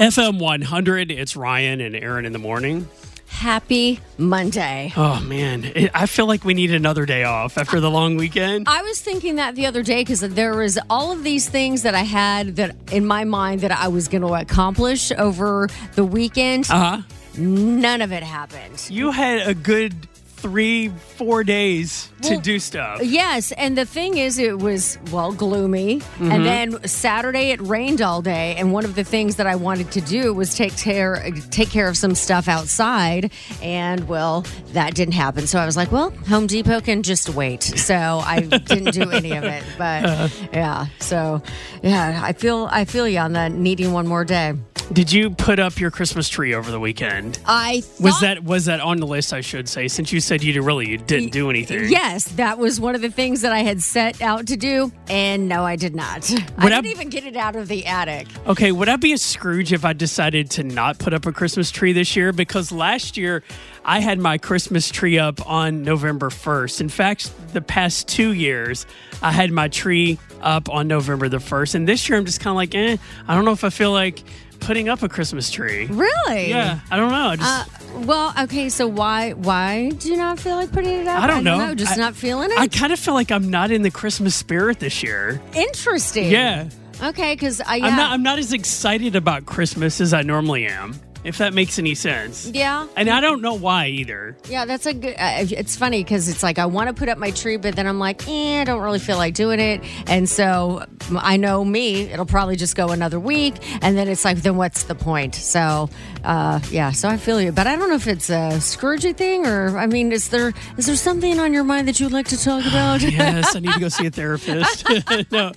FM 100, it's Ryan and Erin in the morning. Happy Monday. Oh, man. It, I feel like we need another day off after the long weekend. I was thinking that the other day because there was all of these things that I had that in my mind that I was going to accomplish over the weekend. Uh huh. None of it happened. You had a good three, four days to Well, do stuff. Yes, and the thing is, it was well gloomy, Mm-hmm. and then Saturday it rained all day. And one of the things that I wanted to do was take care take care of some stuff outside, and well, that didn't happen. So I was like, well, Home Depot can just wait. So I didn't do any of it. But yeah, so yeah, I feel I feel you on that needing one more day. Did you put up your Christmas tree over the weekend? I Was that was that on the list? I should say, since you said you really you didn't do anything. Yes, that was one of the things that I had set out to do, and no, I did not. I Would I- didn't even get it out of the attic. Okay, would I be a Scrooge if I decided to not put up a Christmas tree this year? Because last year I had my Christmas tree up on November 1st. In fact, the past two years I had my tree up on November the 1st. And this year I'm just kind of like, eh, I don't know if I feel like putting up a Christmas tree. Really? Yeah, I don't know. I just, Uh, well, okay. So why why do you not feel like putting it up? I don't know. Just I- not feeling it. I kind of feel like I'm not in the Christmas spirit this year. Interesting. Yeah. Okay, because I yeah. I'm not I'm not as excited about Christmas as I normally am, if that makes any sense. yeah. And I don't know why either. Yeah, that's a good. Uh, it's funny because it's like I want to put up my tree, but then I'm like, eh, I don't really feel like doing it. And so I know me, it'll probably just go another week, and then it's like, then what's the point? So, uh, yeah, so I feel you, but I don't know if it's a Scroogey thing or I mean, is there is there something on your mind that you'd like to talk about? yes, I need to go see a therapist. no,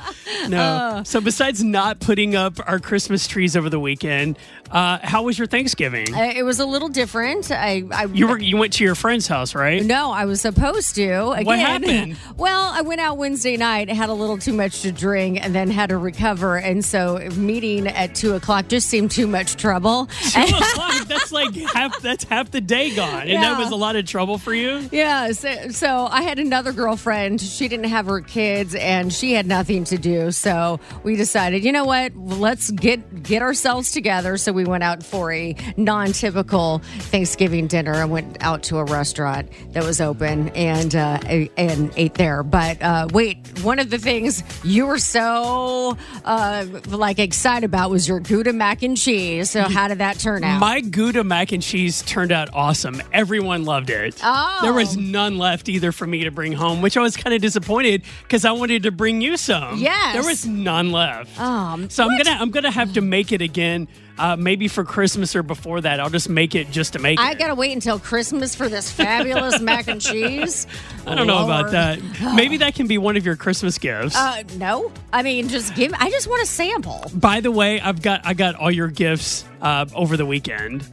no. Uh. so besides not putting up our Christmas trees over the weekend, uh, how was your Thanksgiving? Uh, it was a little different. I, I you were you went to your friend's house, right? No, I was supposed to. Again, What happened? Well, I went out Wednesday night, had a little too much to drink, and then had to recover. And so, meeting at two o'clock just seemed too much trouble. Two o'clock. That's like half. That's half the day gone, and that was a lot of trouble for you. Yeah, so, so I had another girlfriend. She didn't have her kids, and she had nothing to do. So we decided, you know what? Let's get get ourselves together. So we went out for a non-typical Thanksgiving dinner. and went out to a restaurant that was open and uh, and ate there. But uh, wait, one of the things you were so uh, like excited about was your Gouda mac and cheese. So how did that turn out? My Gouda mac and cheese turned out awesome. Everyone loved it. Oh. There was none left either for me to bring home, which I was kind of disappointed because I wanted to bring you some. Yes. There was none left. Um, so I'm gonna I'm gonna have to make it again. Uh, maybe for Christmas or before that. I'll just make it just to make I it. gotta wait until Christmas for this fabulous mac and cheese. I don't know about that. Maybe that can be one of your Christmas gifts. Uh, no, I mean just give. I just want a sample. By the way, I've got I got all your gifts uh, over the weekend.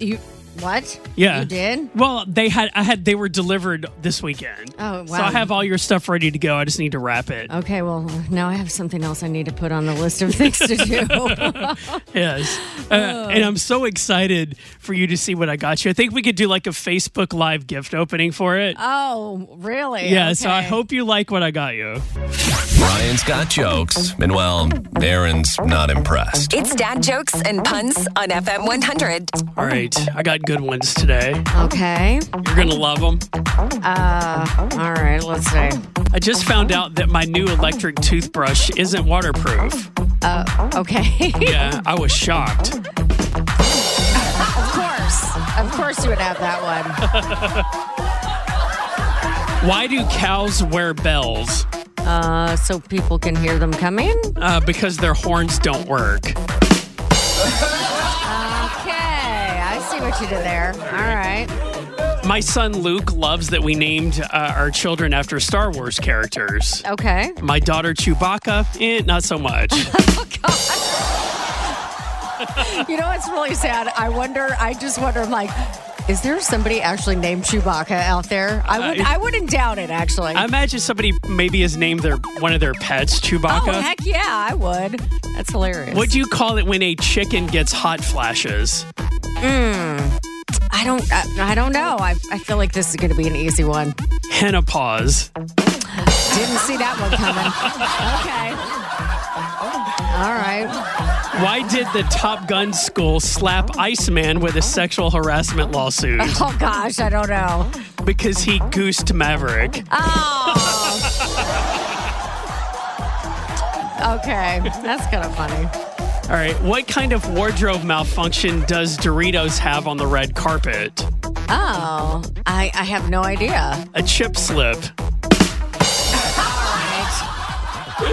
You What? Yeah. You did? Well, they had I had they were delivered this weekend. Oh, wow. So. I have all your stuff ready to go. I just need to wrap it. Okay, well, now I have something else I need to put on the list of things to do. Yes. Uh, and I'm so excited for you to see what I got you. I think we could do like a Facebook Live gift opening for it. oh, really? yeah, so I hope you like what I got you. Brian's got jokes, and well, Erin's not impressed. It's dad jokes and puns on FM 100. All right, I got good ones today. Okay. You're going to love them. Uh, all right, let's see. I just found out that my new electric toothbrush isn't waterproof. Uh, okay. Yeah, I was shocked. of course. Of course you would have that one. Why do cows wear bells? Uh, so people can hear them coming? Uh, because their horns don't work. Okay, I see what you did there. All right. My son Luke loves that we named uh, our children after Star Wars characters. Okay. My daughter Chewbacca, eh, not so much. You know what's really sad? I wonder, I just wonder, I'm like, is there somebody actually named Chewbacca out there? I would Uh, I wouldn't doubt it actually. I imagine somebody maybe has named their one of their pets Chewbacca. oh heck yeah, I would. That's hilarious. What do you call it when a chicken gets hot flashes? Mmm. I don't I, I don't know. I, I feel like this is going to be an easy one. Henopause. Didn't see that one coming. okay. All right. Why did the Top Gun school slap Iceman with a sexual harassment lawsuit? Oh gosh, I don't know. Because he goosed Maverick. Oh. okay, that's kind of funny. All right, what kind of wardrobe malfunction does Doritos have on the red carpet? Oh, I, I have no idea. A chip slip.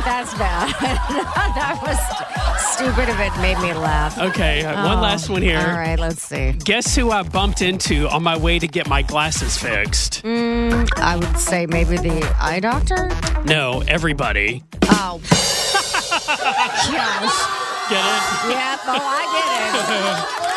That's bad. that was st- stupid of it made me laugh. Okay, uh, one Oh, last one here. All right, let's see. Guess who I bumped into on my way to get my glasses fixed? I would say maybe the eye doctor. No, everybody. Oh. Gosh. Get it? Yep. Oh, I Hot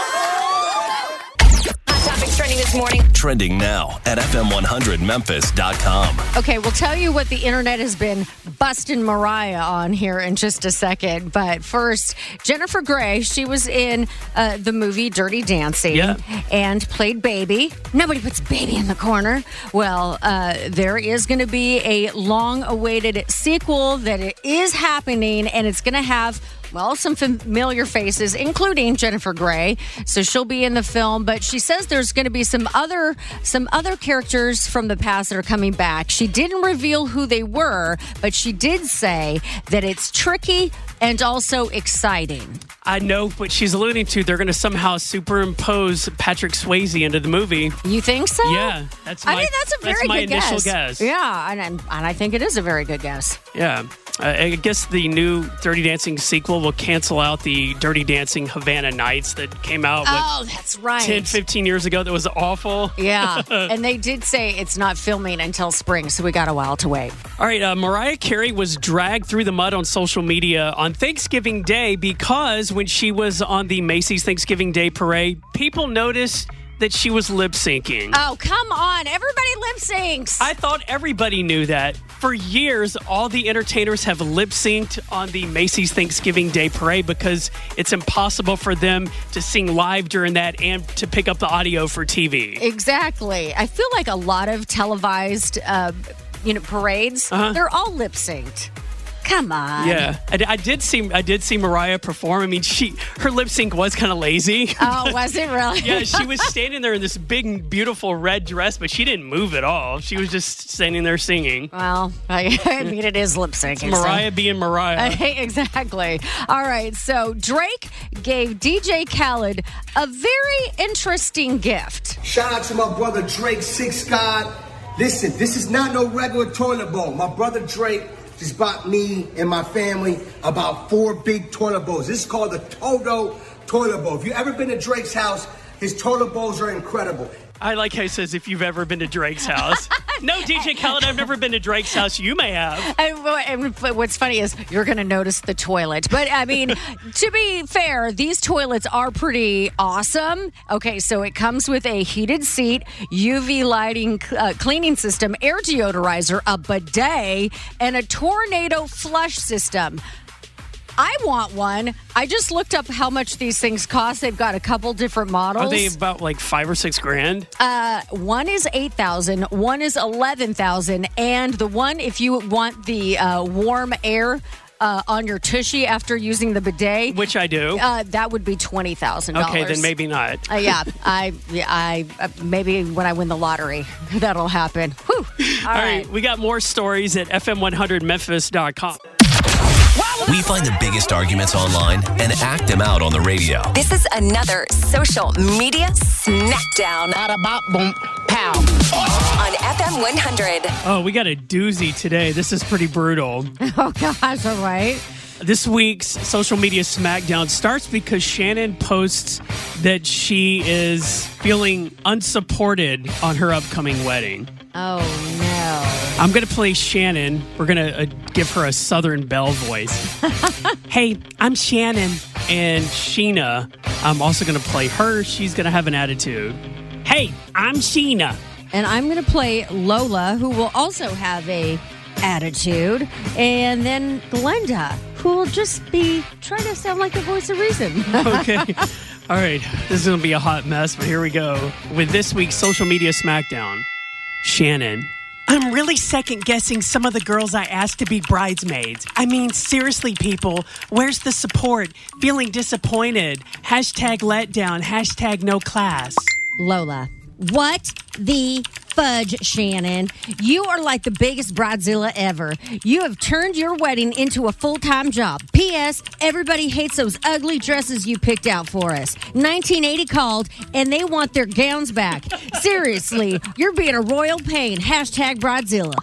topics trending this morning. Trending now at FM100Memphis.com. Okay, we'll tell you what the internet has been busting Mariah on here in just a second. But first, Jennifer Grey, she was in uh, the movie Dirty Dancing Yeah. and played Baby. Nobody puts Baby in the corner. Well, uh, there is going to be a long awaited sequel that it is happening, and it's going to have well, some familiar faces, including Jennifer Grey. So she'll be in the film, but she says there's going to be some other some other characters from the past that are coming back. She didn't reveal who they were, but she did say that it's tricky and also exciting. I know what she's alluding to. They're going to somehow superimpose Patrick Swayze into the movie. You think so? Yeah, that's I my- mean, that's a that's very my good initial guess. guess. Yeah, and, and and I think it is a very good guess. Yeah. Uh, I guess the new Dirty Dancing sequel will cancel out the Dirty Dancing Havana Nights that came out Oh, that's right. 10, 15 years ago that was awful. Yeah, and they did say it's not filming until spring, so we got a while to wait. All right, uh, Mariah Carey was dragged through the mud on social media on Thanksgiving Day because when she was on the Macy's Thanksgiving Day parade, people noticed that she was lip syncing. Oh, come on. Everybody lip syncs. I thought everybody knew that. For years, all the entertainers have lip synced on the Macy's Thanksgiving Day parade because it's impossible for them to sing live during that and to pick up the audio for TV. exactly. I feel like a lot of televised, uh, you know, parades, they're all lip synced. Come on. Yeah, I, I did see I did see Mariah perform. I mean, she her lip sync was kind of lazy. Oh, was it really? yeah, she was standing there in this big, beautiful red dress, but she didn't move at all. She was just standing there singing. Well, I, I mean, it is lip syncing. so- Mariah being Mariah. exactly. All right. So Drake gave DJ Khaled a very interesting gift. Shout out to my brother Drake, Six God. Listen, this is not no regular toilet bowl. My brother Drake just bought me and my family about four big toilet bowls. This is called the Toto toilet bowl. If you've ever been to Drake's house, his toilet bowls are incredible. I like how he says if you've ever been to Drake's house. No, DJ Khaled, I've never been to Drake's house. You may have. And, and what's funny is you're going to notice the toilet. But I mean, to be fair, these toilets are pretty awesome. Okay, so it comes with a heated seat, UV lighting uh, cleaning system, air deodorizer, a bidet, and a tornado flush system. I want one. I just looked up how much these things cost. They've got a couple different models. Are they about like five or six grand? Uh, one is eight thousand, one is eleven thousand, and the one if you want the uh, warm air. Uh, on your tushy after using the bidet, Which I do. uh, that would be twenty thousand okay, then maybe not. Uh, yeah, I, yeah, I, uh, maybe when I win the lottery, that'll happen. Whew. All All right. right, we got more stories at fm100memphis.com. We find the biggest arguments online and act them out on the radio. This is another social media smackdown Pow on FM 100. Oh, we got a doozy today. This is pretty brutal. Oh gosh, all right. This week's social media smackdown starts because Shannon posts that she is feeling unsupported on her upcoming wedding. Oh no. I'm going to play Shannon. We're going to uh, give her a Southern Belle voice. hey, I'm Shannon. And Sheena, I'm also going to play her. She's going to have an attitude. Hey, I'm Sheena. And I'm going to play Lola, who will also have a attitude, and then Glenda, who will just be trying to sound like the voice of reason. Okay. All right. This is going to be a hot mess, but here we go with this week's social media smackdown. Shannon. I'm really second guessing some of the girls I asked to be bridesmaids. I mean, seriously, people, where's the support? Feeling disappointed. Hashtag letdown. Hashtag no class. Lola. What the fudge, Shannon? You are like the biggest bridezilla ever. You have turned your wedding into a full time job. P.S. Everybody hates those ugly dresses you picked out for us. 1980 called and they want their gowns back. Seriously, you're being a royal pain. Hashtag bridezilla.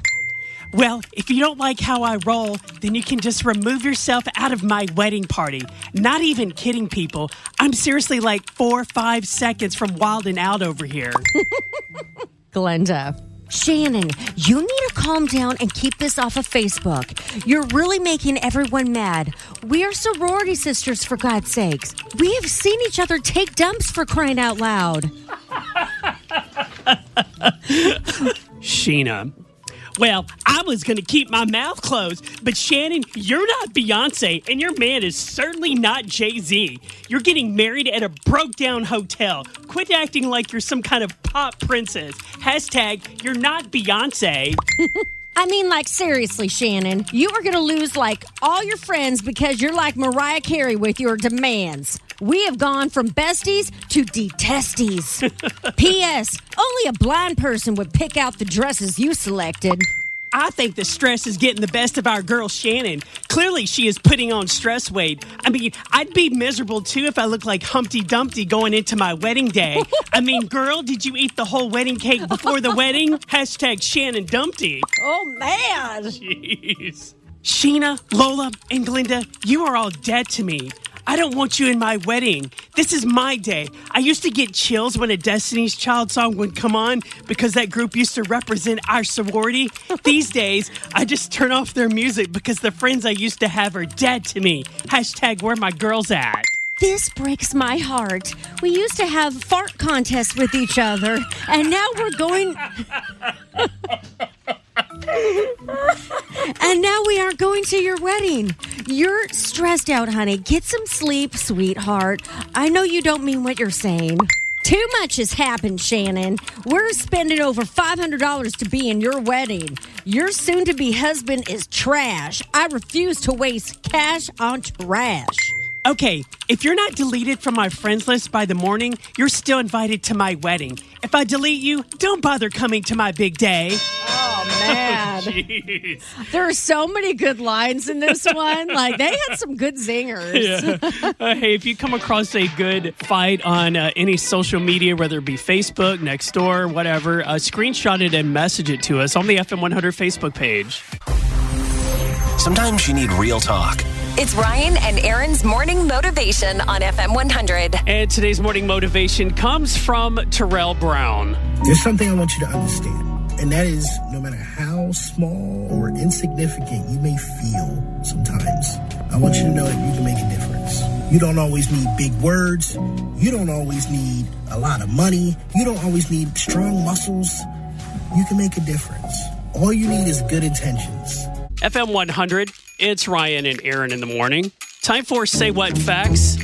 Well, if you don't like how I roll, then you can just remove yourself out of my wedding party. Not even kidding, people. I'm seriously like four or five seconds from wilding out over here. Glenda. Shannon, you need to calm down and keep this off of Facebook. You're really making everyone mad. We are sorority sisters, for God's sakes. We have seen each other take dumps for crying out loud. Sheena. Well, I was going to keep my mouth closed, but Shannon, you're not Beyonce, and your man is certainly not Jay Z. You're getting married at a broke down hotel. Quit acting like you're some kind of pop princess. Hashtag, you're not Beyonce. I mean, like, seriously, Shannon, you are going to lose, like, all your friends because you're like Mariah Carey with your demands. We have gone from besties to detesties. P.S. Only a blind person would pick out the dresses you selected. I think the stress is getting the best of our girl Shannon. Clearly, she is putting on stress weight. I mean, I'd be miserable too if I looked like Humpty Dumpty going into my wedding day. I mean, girl, did you eat the whole wedding cake before the wedding? Hashtag Shannon Dumpty. Oh, man. Jeez. Sheena, Lola, and Glinda, you are all dead to me. I don't want you in my wedding. This is my day. I used to get chills when a Destiny's Child song would come on because that group used to represent our sorority. These days, I just turn off their music because the friends I used to have are dead to me. Hashtag where my girls at. This breaks my heart. We used to have fart contests with each other, and now we're going. and now we aren't going to your wedding. You're stressed out, honey. Get some sleep, sweetheart. I know you don't mean what you're saying. Too much has happened, Shannon. We're spending over $500 to be in your wedding. Your soon to be husband is trash. I refuse to waste cash on trash. Okay, if you're not deleted from my friends list by the morning, you're still invited to my wedding. If I delete you, don't bother coming to my big day. Oh, man. Jeez. There are so many good lines in this one. Like, they had some good zingers. Uh, hey, if you come across a good fight on uh, any social media, whether it be Facebook, Nextdoor, whatever, uh, screenshot it and message it to us on the FM100 Facebook page. Sometimes you need real talk. It's Ryan and Erin's morning motivation on FM 100. And today's morning motivation comes from Terrell Brown. There's something I want you to understand. And that is no matter how small or insignificant you may feel sometimes, I want you to know that you can make a difference. You don't always need big words. You don't always need a lot of money. You don't always need strong muscles. You can make a difference. All you need is good intentions. FM 100, it's Ryan and Erin in the morning. Time for Say What Facts.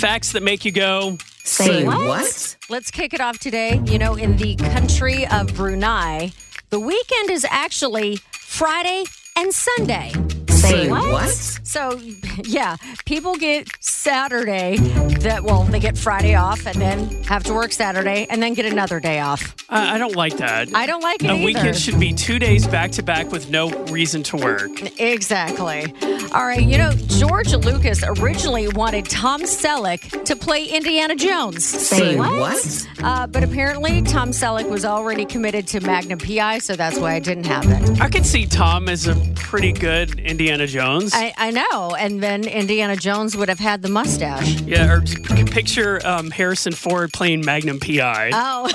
Facts that make you go, Say what? Let's kick it off today. You know, in the country of Brunei, the weekend is actually Friday and Sunday. Say what? So, yeah, people get Saturday that, well, they get Friday off and then have to work Saturday and then get another day off. I, I don't like that. I don't like it A either. weekend should be two days back to back with no reason to work. Exactly. All right. You know, George Lucas originally wanted Tom Selleck to play Indiana Jones. Say what? Uh, but apparently, Tom Selleck was already committed to Magnum PI, so that's why it didn't happen. I could see Tom as a pretty good Indiana Jones. I, I know. And then Indiana Jones would have had the mustache. yeah, or picture um, Harrison Ford playing Magnum PI. Oh,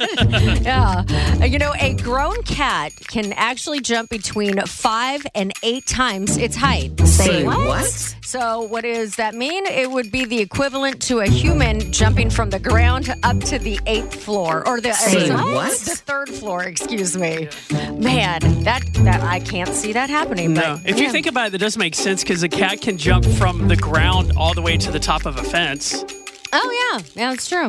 yeah. You know, a grown cat can actually jump between five and eight times its height. Say what? So, what does that mean? It would be the equivalent to a human jumping from the ground up to the eighth floor, or the Say uh, what? The third floor. Excuse me. Man, that that I can't see that happening. no, but, if you yeah. Think about it, that does make sense because a cat can jump from the ground all the way to the top of a fence. Oh, yeah. Yeah, it's true.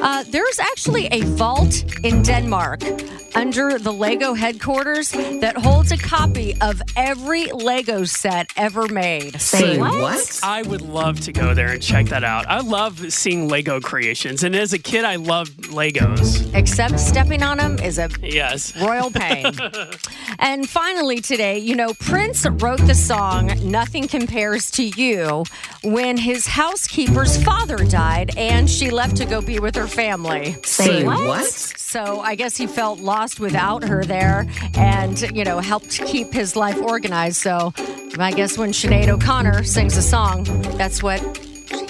Uh, there's actually a vault in Denmark under the Lego headquarters that holds a copy of every Lego set ever made. Say what? I would love to go there and check that out. I love seeing Lego creations, and as a kid, I loved Legos. Except stepping on them is a Yes. royal pain. and finally, today, you know, Prince wrote the song Nothing Compares to You when his housekeeper's father died and she left to go be with her family. Say what? So I guess he felt lost without her there and, you know, helped keep his life organized. So I guess when Sinead O'Connor sings a song, that's what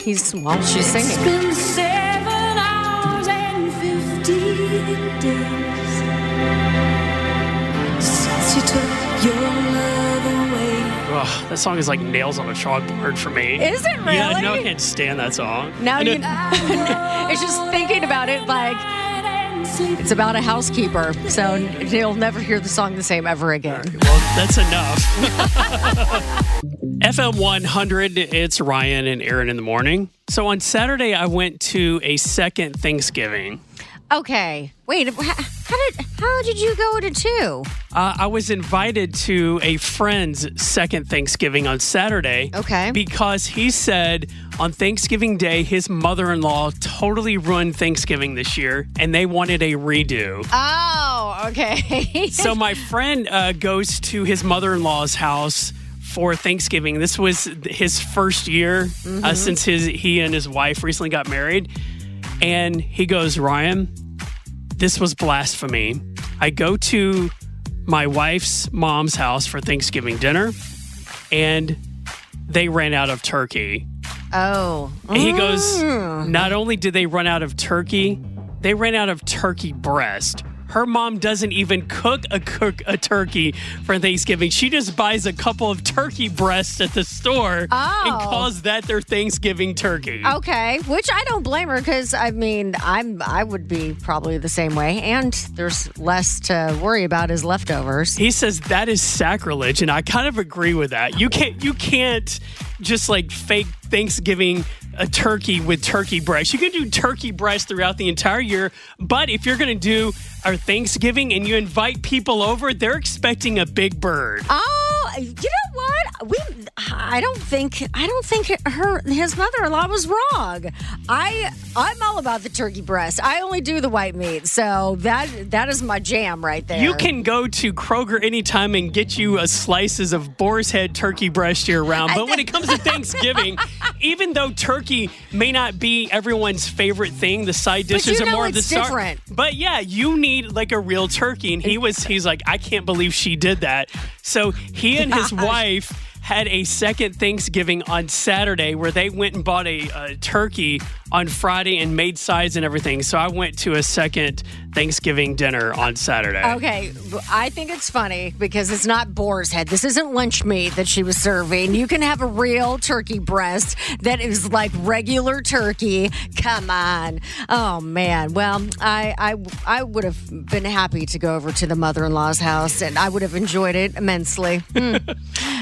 he's, well, she's singing. That song is like nails on a chalkboard for me. Is it really? Yeah, no, I can't stand that song. Now you, it- it's just thinking about it like it's about a housekeeper, so he'll never hear the song the same ever again. Well, that's enough. FM 100, it's Ryan and Erin in the morning. So on Saturday, I went to a second Thanksgiving. Okay, wait, how did how did you go to two? Uh, I was invited to a friend's second Thanksgiving on Saturday. Okay. Because he said on Thanksgiving Day, his mother in law totally ruined Thanksgiving this year and they wanted a redo. Oh, okay. so my friend uh, goes to his mother-in-law's house for Thanksgiving. This was his first year uh, since his he and his wife recently got married, and he goes, Ryan, this was blasphemy. I go to my wife's mom's house for Thanksgiving dinner, and they ran out of turkey. oh, And he goes, mm. not only did they run out of turkey, they ran out of turkey breast. Her mom doesn't even cook a cook a turkey for Thanksgiving. She just buys a couple of turkey breasts at the store and Oh. calls that their Thanksgiving turkey. okay. Which I don't blame her because I mean I'm I would be probably the same way, and there's less to worry about as leftovers. He says that is sacrilege, and I kind of agree with that. You can't you can't just like fake Thanksgiving a turkey with turkey breast. You can do turkey breast throughout the entire year, but if you're gonna do our Thanksgiving and you invite people over, they're expecting a big bird. Oh, you know what? We I don't think I don't think her his mother-in-law was wrong. I I'm all about the turkey breast. I only do the white meat. So that that is my jam right there. You can go to Kroger anytime and get you a slices of boar's head turkey breast year round. But when it comes to Thanksgiving, even though turkey may not be everyone's favorite thing, the side dishes are more of the star. But yeah, you need like a real turkey. And he was he's like, I can't believe she did that. So he and his wife had a second Thanksgiving on Saturday where they went and bought a, a turkey on Friday and made sides and everything. So I went to a second Thanksgiving dinner on Saturday. Okay, I think it's funny because it's not boar's head. This isn't lunch meat that she was serving. You can have a real turkey breast that is like regular turkey. Come on. Oh man. Well, I I I would have been happy to go over to the mother-in-law's house and I would have enjoyed it immensely. Hmm.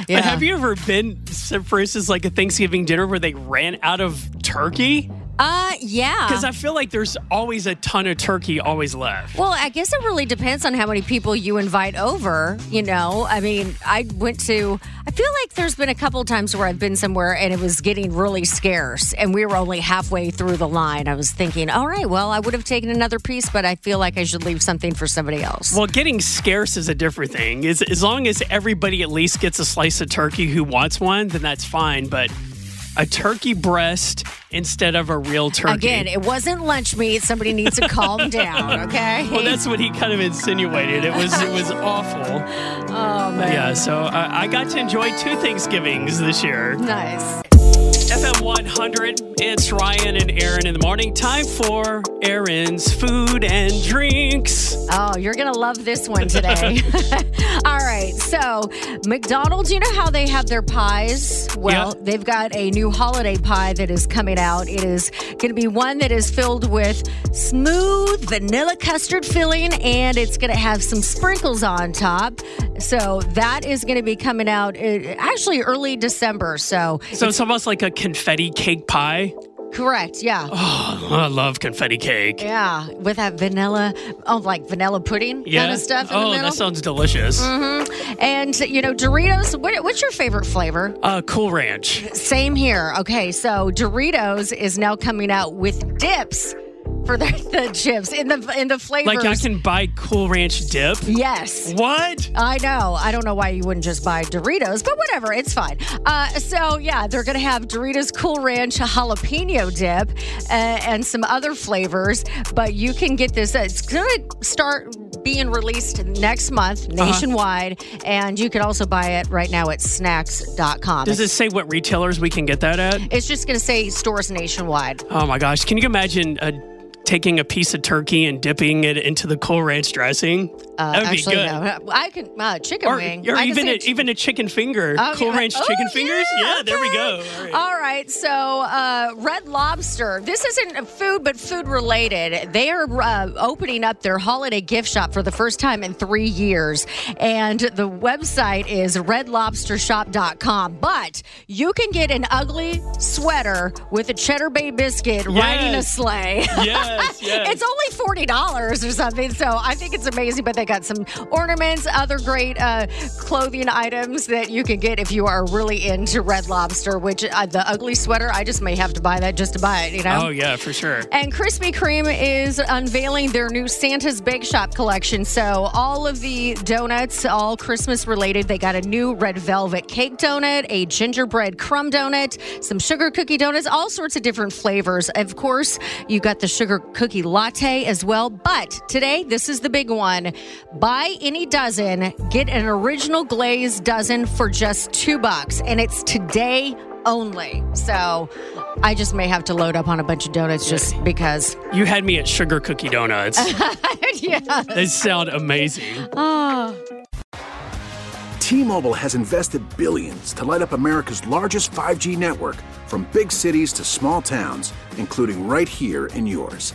Yeah. Have you ever been, for instance, like a Thanksgiving dinner where they ran out of turkey? Uh, yeah. Because I feel like there's always a ton of turkey always left. Well, I guess it really depends on how many people you invite over. You know, I mean, I went to, I feel like there's been a couple times where I've been somewhere and it was getting really scarce and we were only halfway through the line. I was thinking, all right, well, I would have taken another piece, but I feel like I should leave something for somebody else. Well, getting scarce is a different thing. As, as long as everybody at least gets a slice of turkey who wants one, then that's fine. But a turkey breast instead of a real turkey. Again, it wasn't lunch meat. Somebody needs to calm down, okay? Well, that's what he kind of insinuated. It was it was awful. Oh, man. Yeah, so I, I got to enjoy two Thanksgivings this year. Nice. FM 100, it's Ryan and Erin in the morning. Time for Erin's food and drinks. Oh, you're going to love this one today. All right. So, McDonald's, you know how they have their pies? Well, Yeah. they've got a new holiday pie that is coming out. It is going to be one that is filled with smooth vanilla custard filling and it's going to have some sprinkles on top. So, that is going to be coming out uh, actually early December. So, So it's almost like a confetti cake pie. correct. Yeah. Oh, I love confetti cake. Yeah, with that vanilla, oh, like vanilla pudding Yeah. kind of stuff in oh, that sounds delicious. And you know, Doritos. What, what's your favorite flavor? Uh, cool Ranch. Same here. Okay, so Doritos is now coming out with dips for the, the chips in the in the flavors. Like I can buy Cool Ranch dip. Yes. What? I know. I don't know why you wouldn't just buy Doritos, but whatever, it's fine. Uh, so yeah, they're gonna have Doritos Cool Ranch jalapeno dip uh, and some other flavors. But you can get this. It's gonna start being released next month Uh-huh. nationwide, and you can also buy it right now at snacks.com. Does it say what retailers we can get that at? It's just gonna say stores nationwide. Oh my gosh. Can you imagine uh, taking a piece of turkey and dipping it into the Cool Ranch dressing? Uh, that would actually, be good. no. I can uh, chicken Or, wing. or even a, even a chicken finger. Oh, cool yeah. Ranch Oh, chicken fingers? yeah, Yeah, there we go. All right. All right, so uh, Red Lobster. This isn't food, but food related. They are uh, opening up their holiday gift shop for the first time in three years, and the website is redlobstershop.com. But you can get an ugly sweater with a Cheddar Bay biscuit riding a sleigh. Yes, yes. it's only forty dollars or something, so I think it's amazing. But they got some ornaments, other great uh, clothing items that you can get if you are really into Red Lobster. Which uh, the ugly sweater, I just may have to buy that just to buy it. You know. Oh, yeah, for sure. And Krispy Kreme is unveiling their new Santa's Bake Shop collection. So, all of the donuts, all Christmas related, they got a new red velvet cake donut, a gingerbread crumb donut, some sugar cookie donuts, all sorts of different flavors. Of course, you got the sugar cookie latte as well. But today, this is the big one. Buy any dozen, get an original glaze dozen for just two bucks. And it's today only. So I just may have to load up on a bunch of donuts just because. You had me at sugar cookie donuts. yeah. they sound amazing. Oh. T-Mobile has invested billions to light up America's largest 5G network from big cities to small towns, including right here in yours.